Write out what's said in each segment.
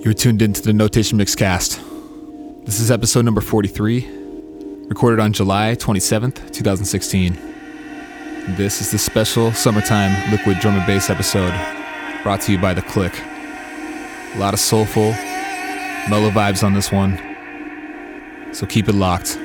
You're tuned into the Notation Mixcast. This is episode number 43, recorded on July 27th, 2016. This is the special summertime liquid drum and bass episode brought to you by The Click. A lot of soulful, mellow vibes on this one, so keep it locked.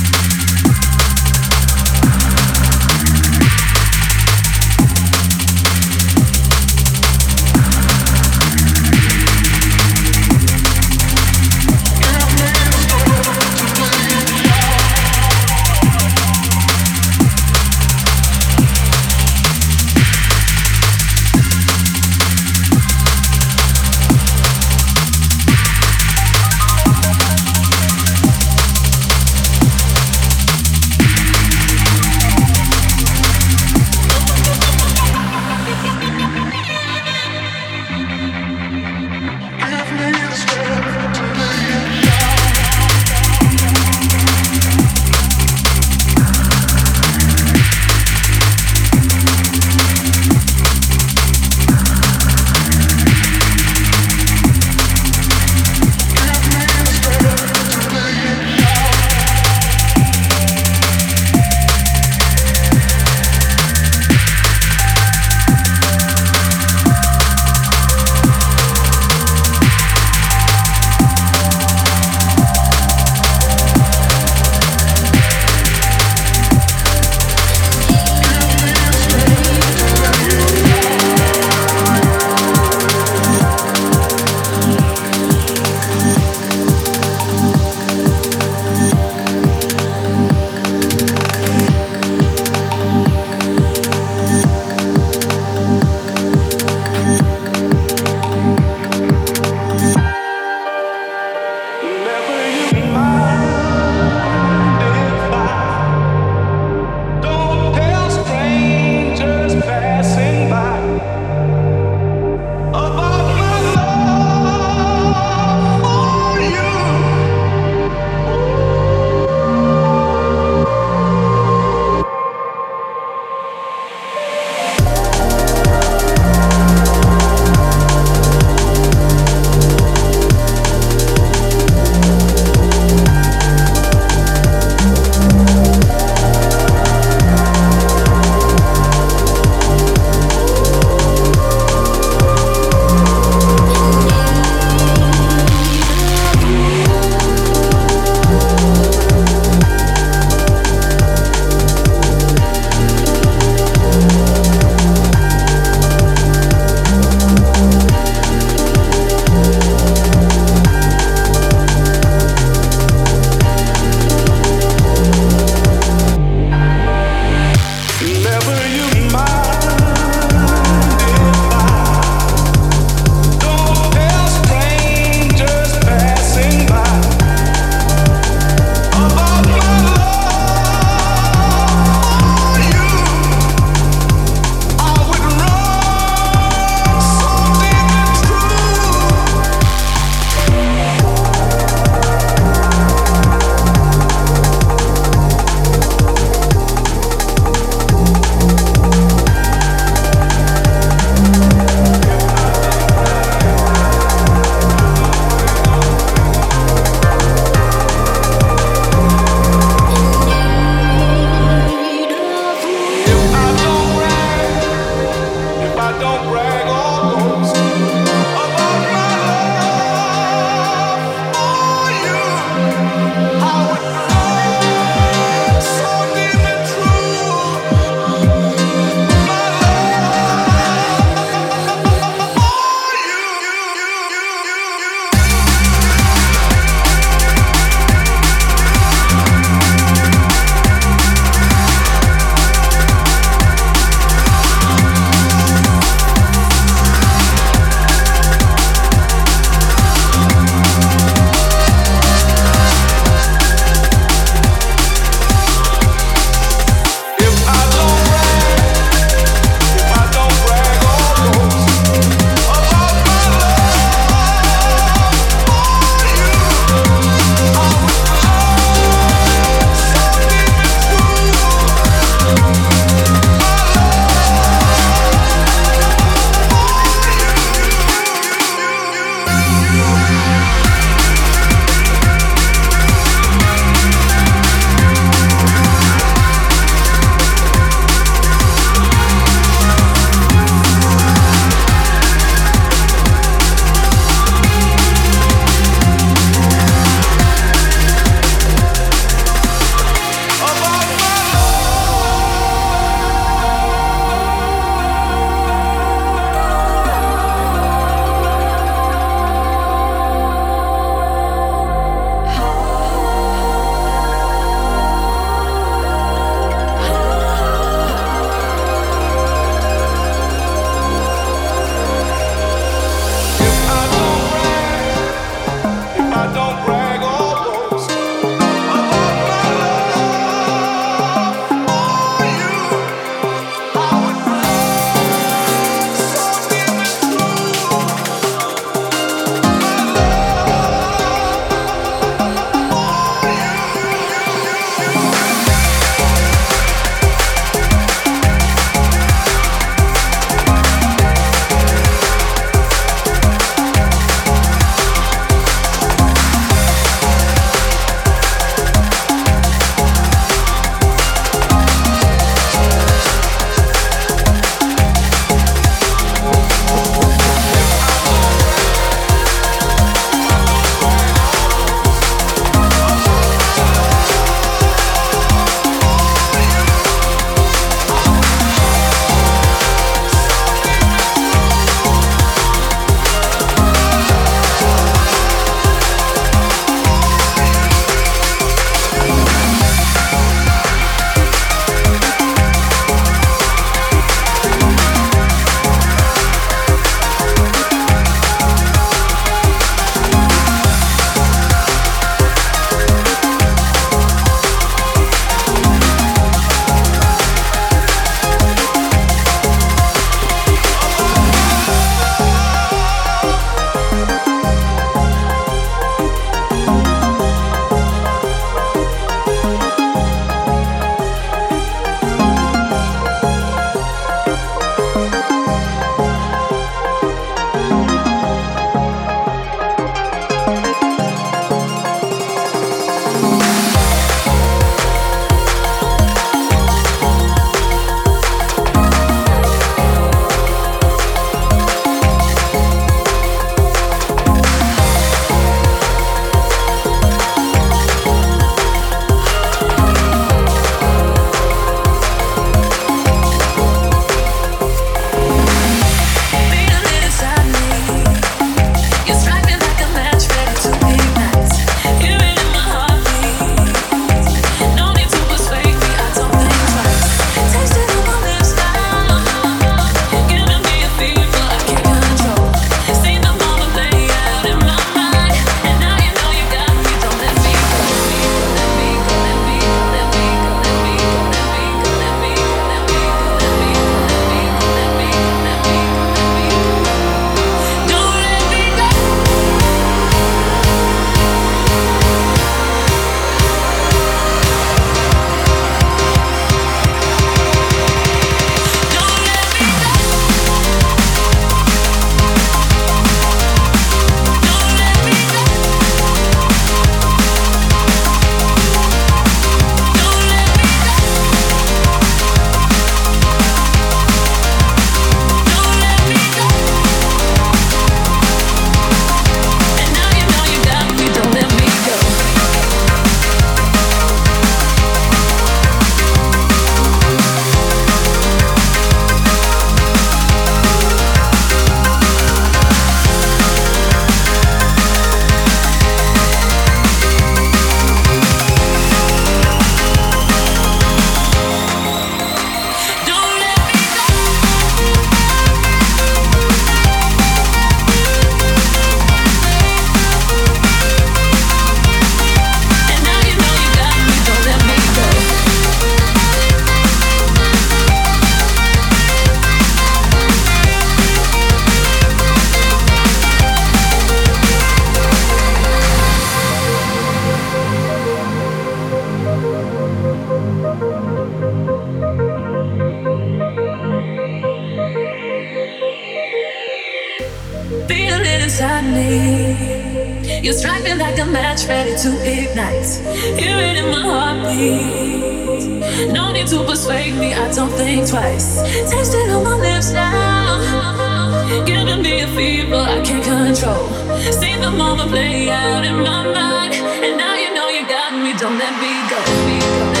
out of my mind. And now you know you got me. Don't let me go. Let me go.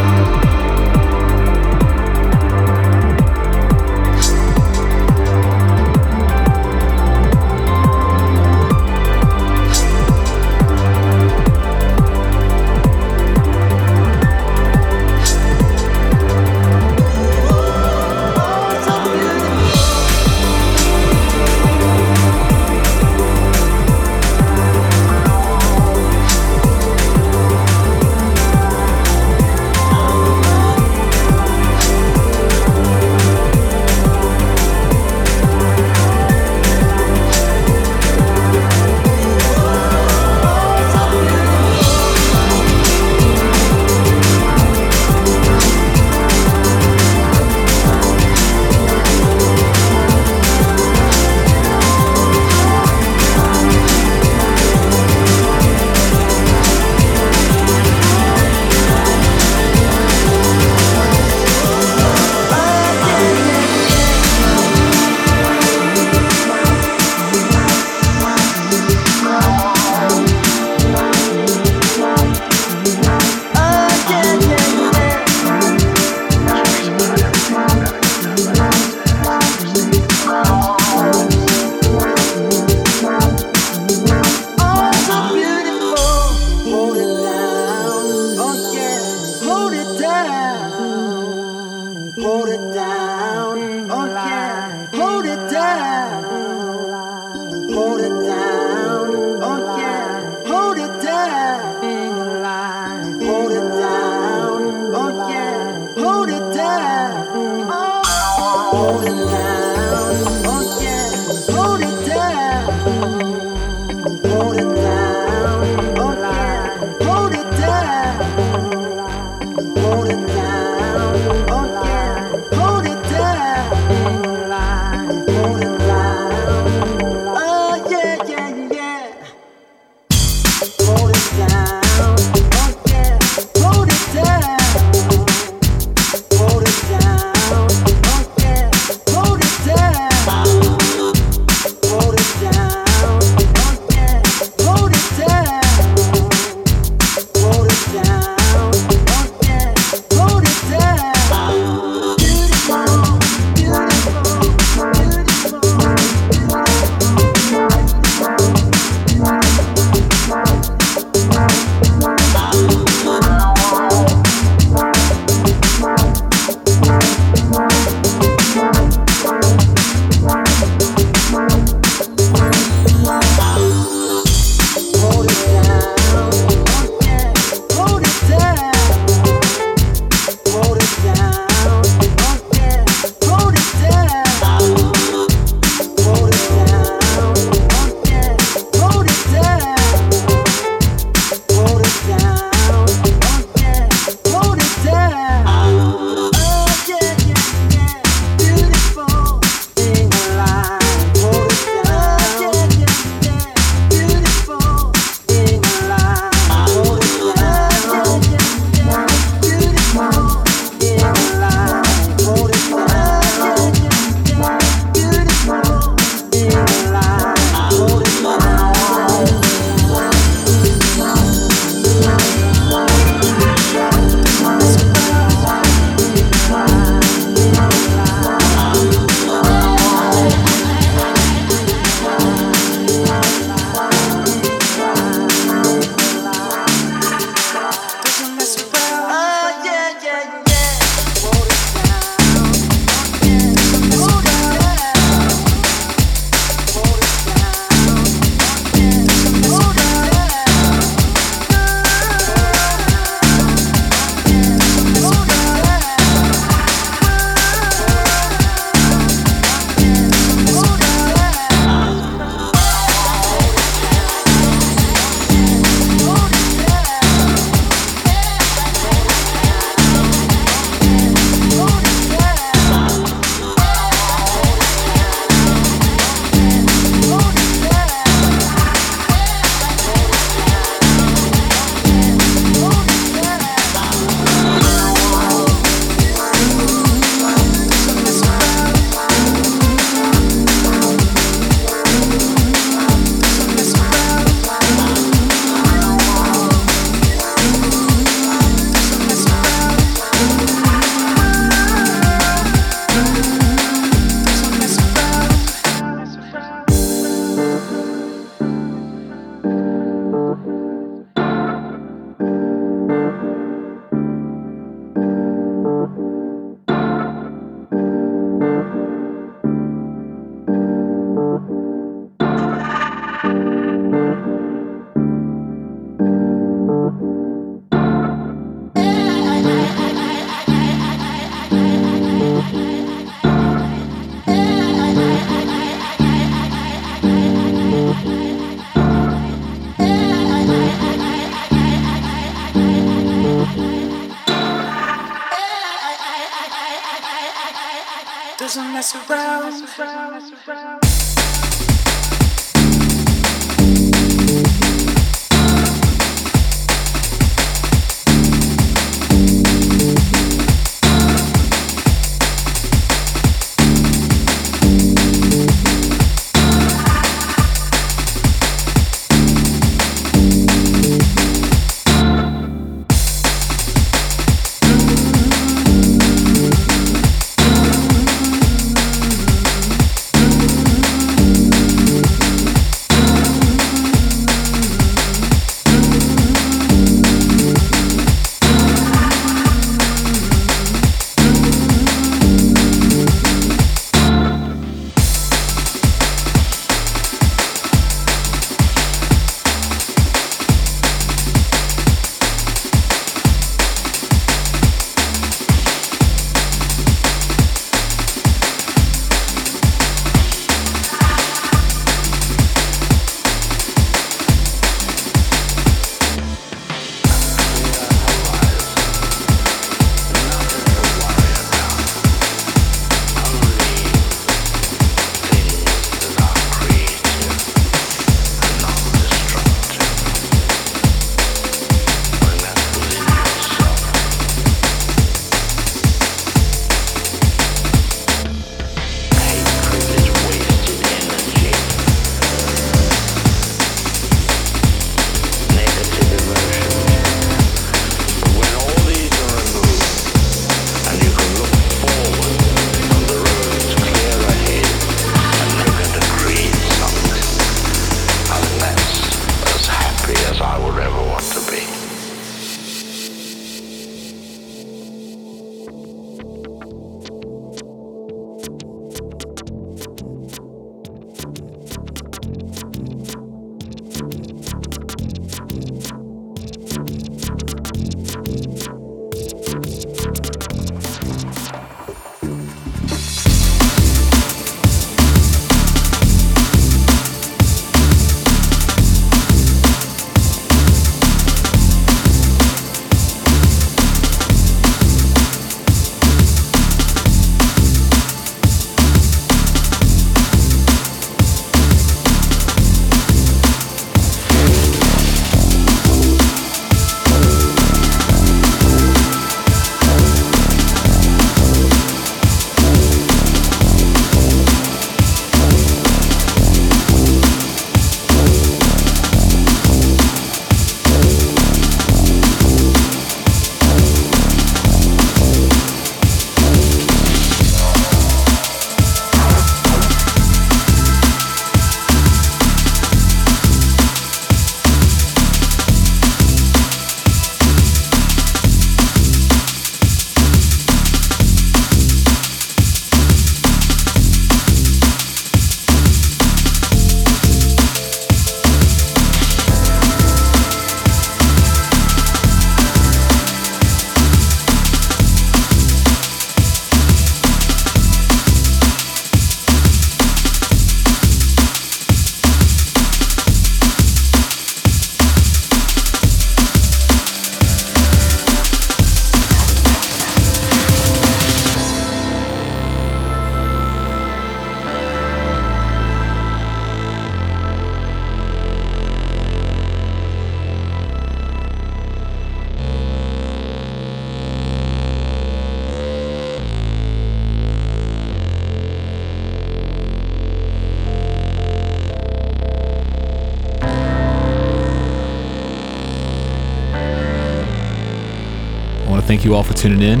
You all for tuning in.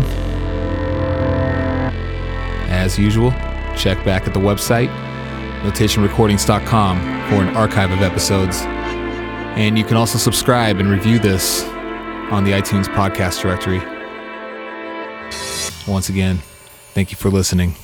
As usual, check back at the website, notationrecordings.com, for an archive of episodes. And you can also subscribe and review this on the iTunes podcast directory. Once again, thank you for listening.